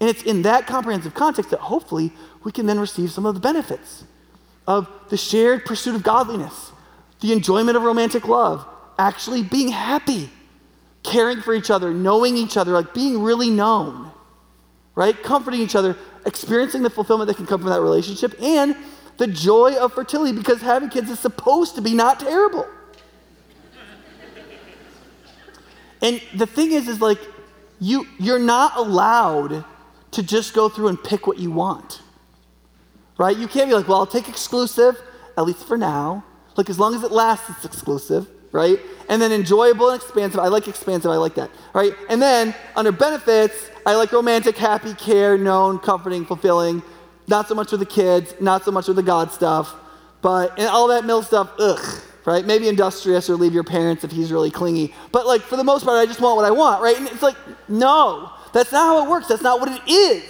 Speaker 2: And it's in that comprehensive context that hopefully we can then receive some of the benefits of the shared pursuit of godliness, the enjoyment of romantic love, actually being happy, caring for each other, knowing each other, like being really known, right? Comforting each other, experiencing the fulfillment that can come from that relationship, and the joy of fertility because having kids is supposed to be not terrible. and the thing is, is like, you, you're not allowed to just go through and pick what you want. Right? You can't be like, well, I'll take exclusive, at least for now. Like, as long as it lasts, it's exclusive, right? And then enjoyable and expansive. I like expansive, I like that, right? And then under benefits, I like romantic, happy, care, known, comforting, fulfilling. Not so much with the kids, not so much with the God stuff, but and all that mill stuff, ugh, right? Maybe industrious or leave your parents if he's really clingy. But like for the most part, I just want what I want, right? And it's like, no, that's not how it works. That's not what it is.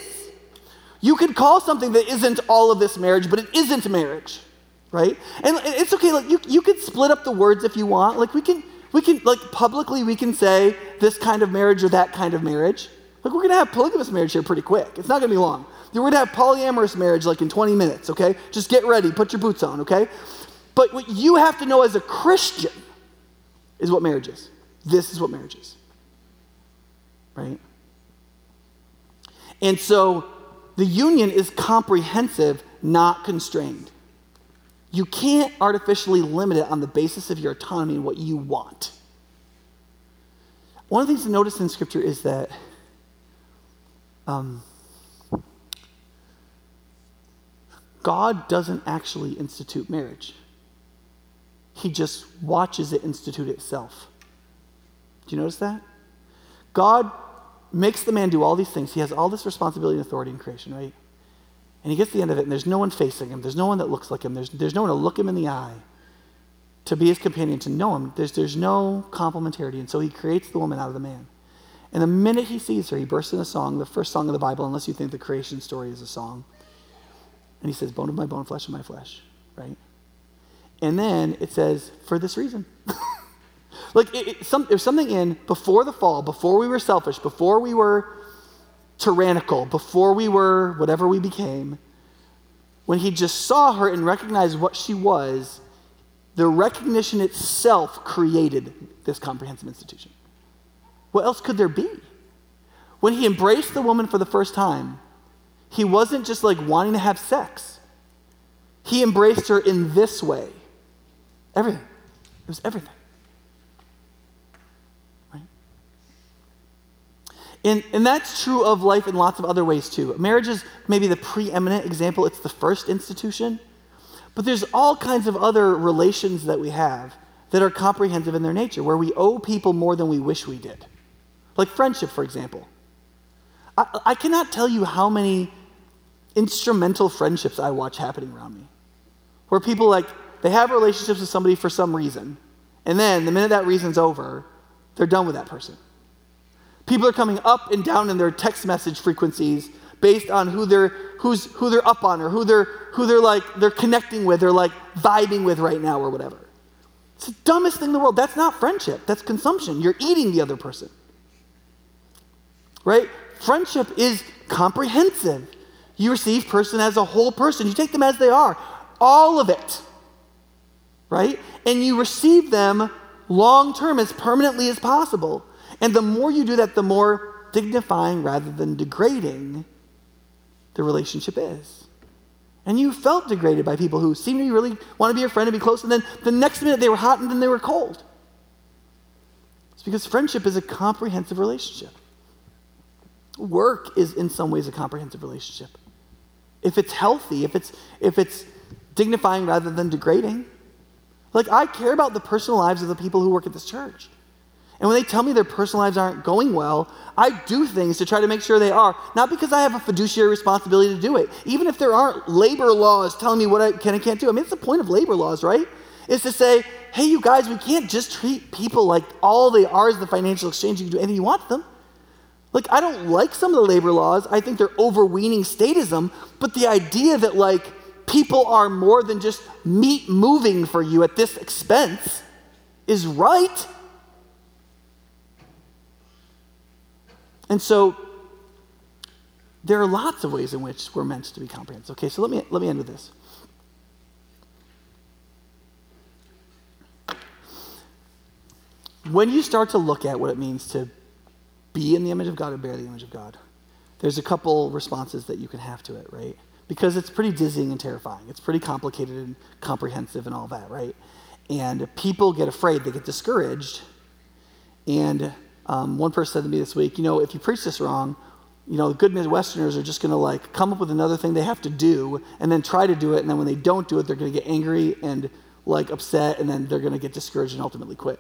Speaker 2: You could call something that isn't all of this marriage, but it isn't marriage, right? And it's okay, like you, you could split up the words if you want. Like we can, we can, like publicly, we can say this kind of marriage or that kind of marriage. Like we're gonna have polygamous marriage here pretty quick. It's not gonna be long. We're gonna have polyamorous marriage like in 20 minutes, okay? Just get ready, put your boots on, okay? But what you have to know as a Christian is what marriage is. This is what marriage is. Right? And so the union is comprehensive, not constrained. You can't artificially limit it on the basis of your autonomy and what you want. One of the things to notice in Scripture is that um, God doesn't actually institute marriage, He just watches it institute itself. Do you notice that? God makes the man do all these things. He has all this responsibility and authority in creation, right? And he gets the end of it, and there's no one facing him. There's no one that looks like him. There's, there's no one to look him in the eye, to be his companion, to know him. There's, there's no complementarity. And so he creates the woman out of the man. And the minute he sees her, he bursts in a song, the first song of the Bible, unless you think the creation story is a song. And he says, Bone of my bone, flesh of my flesh, right? And then it says, For this reason. Like, it, it, some, there's something in before the fall, before we were selfish, before we were tyrannical, before we were whatever we became, when he just saw her and recognized what she was, the recognition itself created this comprehensive institution. What else could there be? When he embraced the woman for the first time, he wasn't just like wanting to have sex. He embraced her in this way. Everything. It was everything. Right? And, and that's true of life in lots of other ways too. Marriage is maybe the preeminent example, it's the first institution. But there's all kinds of other relations that we have that are comprehensive in their nature, where we owe people more than we wish we did. Like friendship, for example. I, I cannot tell you how many instrumental friendships I watch happening around me, where people like, they have relationships with somebody for some reason, and then the minute that reason's over, they're done with that person. People are coming up and down in their text message frequencies based on who they're who's who they're up on or who they're who they're like they're connecting with or like vibing with right now or whatever. It's the dumbest thing in the world. That's not friendship. That's consumption. You're eating the other person. Right? Friendship is comprehensive. You receive person as a whole person. You take them as they are. All of it. Right? And you receive them long term as permanently as possible. And the more you do that, the more dignifying rather than degrading the relationship is. And you felt degraded by people who seemed to really want to be your friend and be close, and then the next minute they were hot and then they were cold. It's because friendship is a comprehensive relationship. Work is in some ways a comprehensive relationship. If it's healthy, if it's if it's dignifying rather than degrading. Like I care about the personal lives of the people who work at this church. And when they tell me their personal lives aren't going well, I do things to try to make sure they are. Not because I have a fiduciary responsibility to do it. Even if there aren't labor laws telling me what I can and can't do. I mean, it's the point of labor laws, right? Is to say, hey, you guys, we can't just treat people like all they are is the financial exchange. You can do anything you want them. Like, I don't like some of the labor laws. I think they're overweening statism. But the idea that, like, people are more than just meat moving for you at this expense is right. And so there are lots of ways in which we're meant to be comprehensive. Okay, so let me, let me end with this. When you start to look at what it means to be in the image of God and bear the image of God, there's a couple responses that you can have to it, right? because it's pretty dizzying and terrifying. It's pretty complicated and comprehensive and all that, right? And people get afraid, they get discouraged. And um, one person said to me this week, you know, if you preach this wrong, you know, good Midwesterners are just going to like come up with another thing they have to do and then try to do it. And then when they don't do it, they're going to get angry and like upset and then they're going to get discouraged and ultimately quit.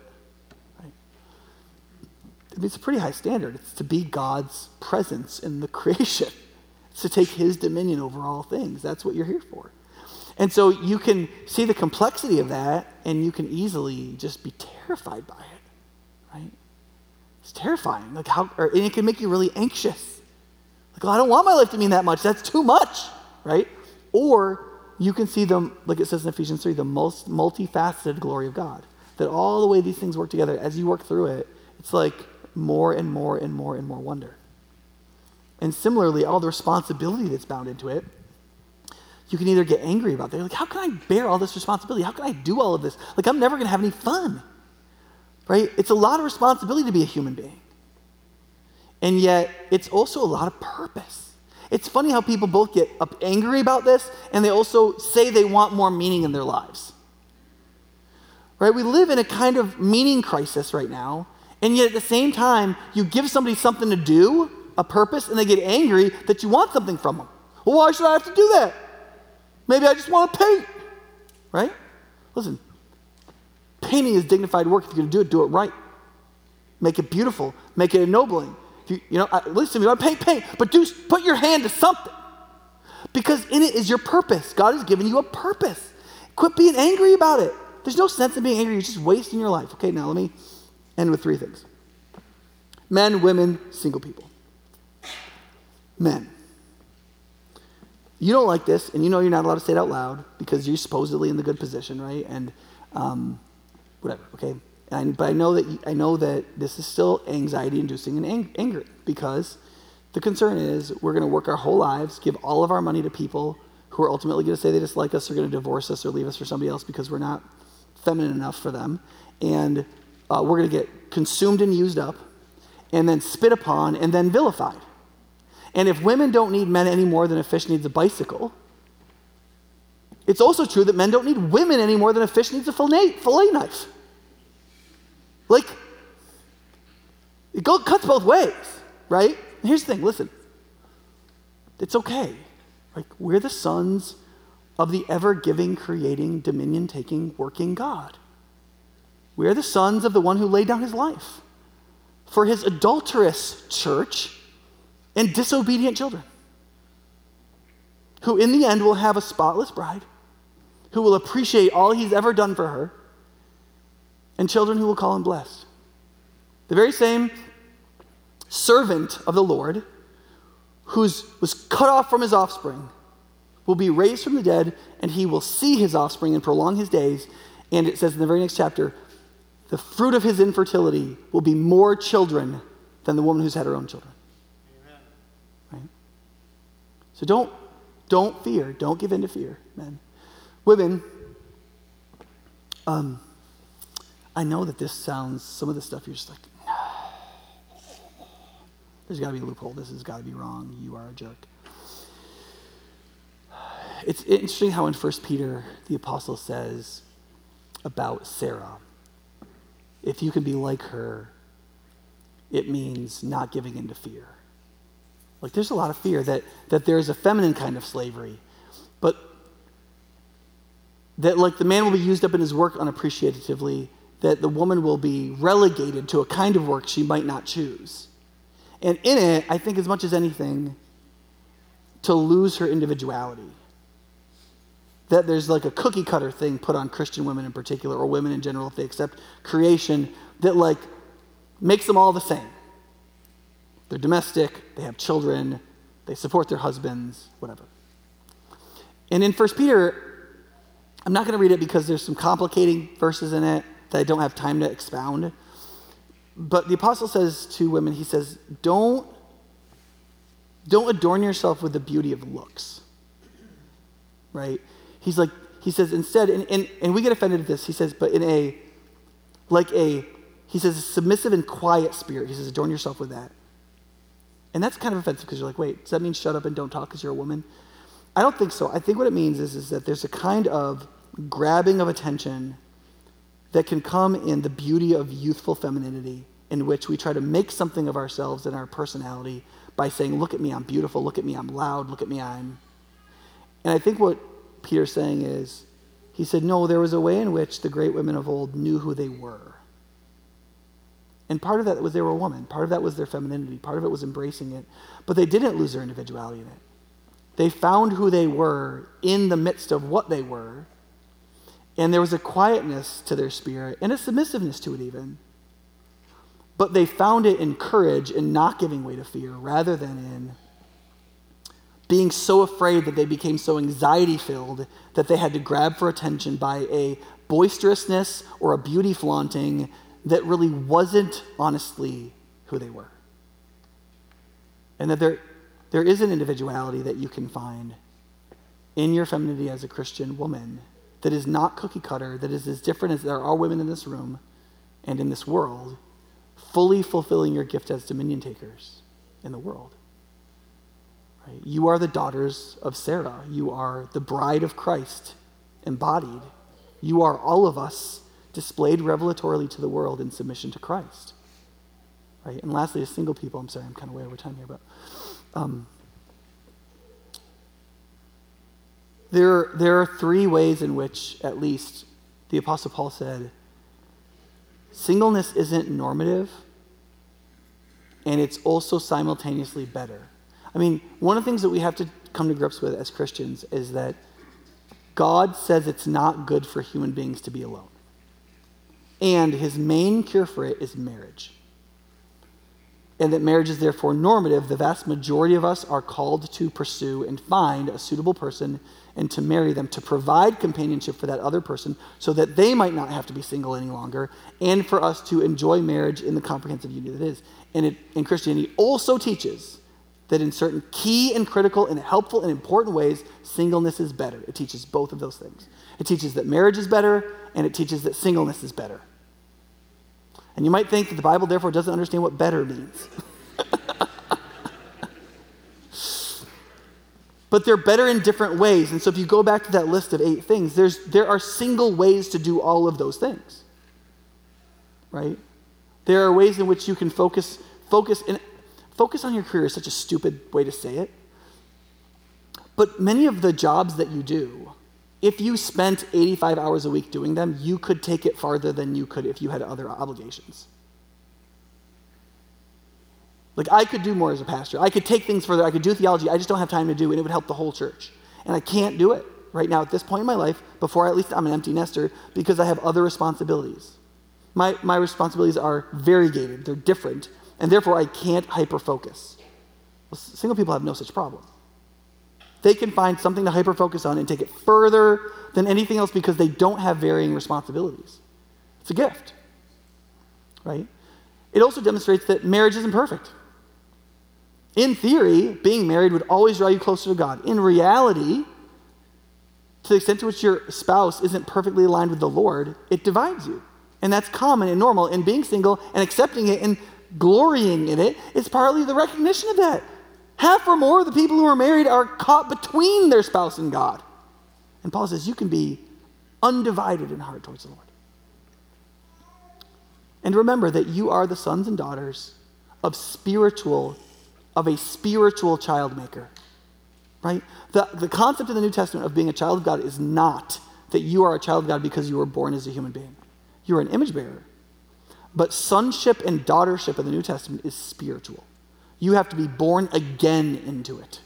Speaker 2: I mean, it's a pretty high standard. It's to be God's presence in the creation, it's to take his dominion over all things. That's what you're here for. And so you can see the complexity of that and you can easily just be terrified by it, right? It's terrifying. Like how, or, and it can make you really anxious. Like, oh, I don't want my life to mean that much. That's too much, right? Or you can see them, like it says in Ephesians 3, the most multifaceted glory of God. That all the way these things work together, as you work through it, it's like more and more and more and more wonder. And similarly, all the responsibility that's bound into it, you can either get angry about. They're like, how can I bear all this responsibility? How can I do all of this? Like, I'm never going to have any fun, right? It's a lot of responsibility to be a human being. And yet, it's also a lot of purpose. It's funny how people both get up angry about this and they also say they want more meaning in their lives. Right? We live in a kind of meaning crisis right now, and yet at the same time, you give somebody something to do, a purpose, and they get angry that you want something from them. Well, why should I have to do that? Maybe I just want to paint. Right? Listen, painting is dignified work. If you're going to do it, do it right. Make it beautiful, make it ennobling. You, you know, I, listen, you want to paint, paint, but do put your hand to something. Because in it is your purpose. God has given you a purpose. Quit being angry about it. There's no sense in being angry. You're just wasting your life. Okay, now let me end with three things men, women, single people. Men. You don't like this, and you know you're not allowed to say it out loud because you're supposedly in the good position, right? And um, whatever, okay? I, but I know that I know that this is still anxiety-inducing and ang- anger because the concern is we're going to work our whole lives, give all of our money to people who are ultimately going to say they dislike us, or going to divorce us, or leave us for somebody else because we're not feminine enough for them, and uh, we're going to get consumed and used up, and then spit upon, and then vilified. And if women don't need men any more than a fish needs a bicycle, it's also true that men don't need women any more than a fish needs a fillet, fillet knife. Like, it go, cuts both ways, right? Here's the thing listen, it's okay. Like, we're the sons of the ever giving, creating, dominion taking, working God. We are the sons of the one who laid down his life for his adulterous church and disobedient children, who in the end will have a spotless bride, who will appreciate all he's ever done for her and children who will call him blessed. The very same servant of the Lord who was cut off from his offspring will be raised from the dead, and he will see his offspring and prolong his days. And it says in the very next chapter, the fruit of his infertility will be more children than the woman who's had her own children. Amen. Right? So don't, don't fear. Don't give in to fear, men. Women, um, I know that this sounds, some of the stuff you're just like, there's got to be a loophole. This has got to be wrong. You are a jerk. It's interesting how in 1 Peter the apostle says about Sarah, if you can be like her, it means not giving in to fear. Like there's a lot of fear that, that there's a feminine kind of slavery, but that like the man will be used up in his work unappreciatively that the woman will be relegated to a kind of work she might not choose. And in it, I think as much as anything, to lose her individuality. That there's like a cookie cutter thing put on Christian women in particular, or women in general, if they accept creation, that like makes them all the same. They're domestic, they have children, they support their husbands, whatever. And in 1 Peter, I'm not going to read it because there's some complicating verses in it that I don't have time to expound. But the apostle says to women, he says, don't, don't adorn yourself with the beauty of looks. Right? He's like, he says, instead, and, and, and we get offended at this, he says, but in a, like a, he says, submissive and quiet spirit. He says, adorn yourself with that. And that's kind of offensive because you're like, wait, does that mean shut up and don't talk because you're a woman? I don't think so. I think what it means is, is that there's a kind of grabbing of attention that can come in the beauty of youthful femininity, in which we try to make something of ourselves and our personality by saying, Look at me, I'm beautiful. Look at me, I'm loud. Look at me, I'm. And I think what Peter's saying is, he said, No, there was a way in which the great women of old knew who they were. And part of that was they were a woman. Part of that was their femininity. Part of it was embracing it. But they didn't lose their individuality in it. They found who they were in the midst of what they were. And there was a quietness to their spirit and a submissiveness to it, even. But they found it in courage and not giving way to fear rather than in being so afraid that they became so anxiety filled that they had to grab for attention by a boisterousness or a beauty flaunting that really wasn't honestly who they were. And that there, there is an individuality that you can find in your femininity as a Christian woman that is not cookie cutter, that is as different as there are women in this room and in this world, fully fulfilling your gift as dominion takers in the world. You are the daughters of Sarah. You are the bride of Christ embodied. You are all of us displayed revelatorily to the world in submission to Christ. Right? And lastly, as single people, I'm sorry, I'm kind of way over time here, but um, there, there are three ways in which, at least, the Apostle Paul said singleness isn't normative, and it's also simultaneously better. I mean, one of the things that we have to come to grips with as Christians is that God says it's not good for human beings to be alone. And his main cure for it is marriage. And that marriage is therefore normative. The vast majority of us are called to pursue and find a suitable person and to marry them, to provide companionship for that other person so that they might not have to be single any longer, and for us to enjoy marriage in the comprehensive unity that is. And, it, and Christianity also teaches that in certain key and critical and helpful and important ways, singleness is better. It teaches both of those things. It teaches that marriage is better, and it teaches that singleness is better. And you might think that the Bible, therefore, doesn't understand what better means. but they're better in different ways. And so if you go back to that list of eight things, there's, there are single ways to do all of those things. Right? There are ways in which you can focus, focus, and focus on your career is such a stupid way to say it. But many of the jobs that you do, if you spent 85 hours a week doing them, you could take it farther than you could if you had other obligations. Like, I could do more as a pastor. I could take things further. I could do theology. I just don't have time to do, and it would help the whole church. And I can't do it right now at this point in my life before at least I'm an empty nester because I have other responsibilities. My, my responsibilities are variegated, they're different and therefore I can't hyper focus. Well, single people have no such problem. They can find something to hyper focus on and take it further than anything else because they don't have varying responsibilities. It's a gift, right? It also demonstrates that marriage isn't perfect. In theory, being married would always draw you closer to God. In reality, to the extent to which your spouse isn't perfectly aligned with the Lord, it divides you. And that's common and normal. And being single and accepting it and glorying in it, it is partly the recognition of that. Half or more of the people who are married are caught between their spouse and God. And Paul says you can be undivided in heart towards the Lord. And remember that you are the sons and daughters of spiritual, of a spiritual child maker. Right? The, the concept in the New Testament of being a child of God is not that you are a child of God because you were born as a human being. You're an image bearer. But sonship and daughtership in the New Testament is spiritual. You have to be born again into it.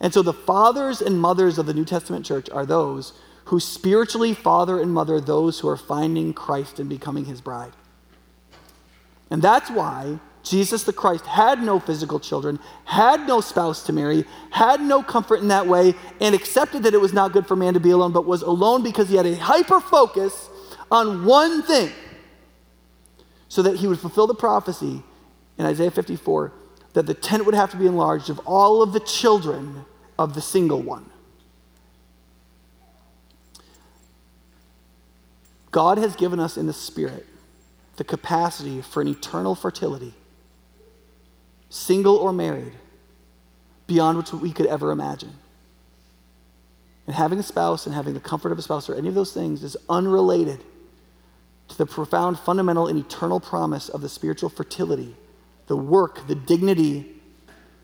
Speaker 2: And so the fathers and mothers of the New Testament church are those who spiritually father and mother those who are finding Christ and becoming his bride. And that's why Jesus the Christ had no physical children, had no spouse to marry, had no comfort in that way, and accepted that it was not good for man to be alone, but was alone because he had a hyper focus on one thing so that he would fulfill the prophecy in Isaiah 54 that the tent would have to be enlarged of all of the children of the single one. God has given us in the Spirit the capacity for an eternal fertility, single or married, beyond what we could ever imagine. And having a spouse and having the comfort of a spouse or any of those things is unrelated to the profound, fundamental, and eternal promise of the spiritual fertility, the work, the dignity,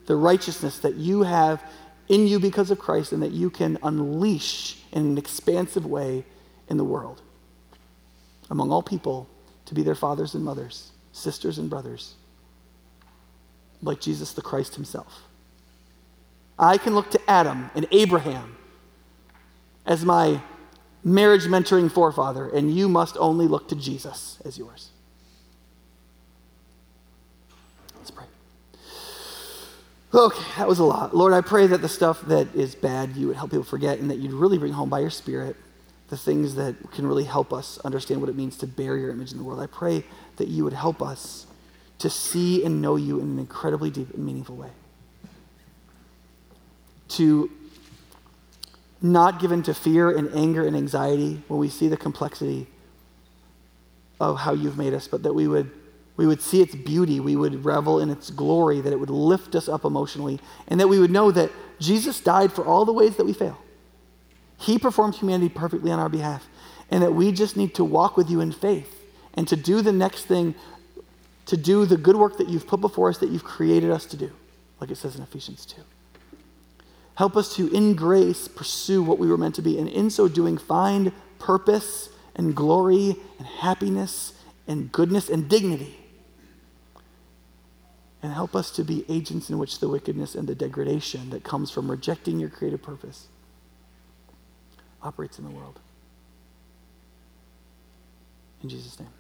Speaker 2: the righteousness that you have in you because of Christ and that you can unleash in an expansive way in the world among all people to be their fathers and mothers, sisters and brothers, like Jesus the Christ himself. I can look to Adam and Abraham as my marriage mentoring forefather, and you must only look to Jesus as yours. Let's pray. Okay, that was a lot. Lord, I pray that the stuff that is bad you would help people forget and that you'd really bring home by your Spirit the things that can really help us understand what it means to bear your image in the world. I pray that you would help us to see and know you in an incredibly deep and meaningful way. To not given to fear and anger and anxiety when we see the complexity of how you've made us, but that we would, we would see its beauty, we would revel in its glory, that it would lift us up emotionally, and that we would know that Jesus died for all the ways that we fail. He performed humanity perfectly on our behalf, and that we just need to walk with you in faith and to do the next thing, to do the good work that you've put before us, that you've created us to do, like it says in Ephesians 2. Help us to, in grace, pursue what we were meant to be, and in so doing, find purpose and glory and happiness and goodness and dignity. And help us to be agents in which the wickedness and the degradation that comes from rejecting your creative purpose operates in the world. In Jesus' name.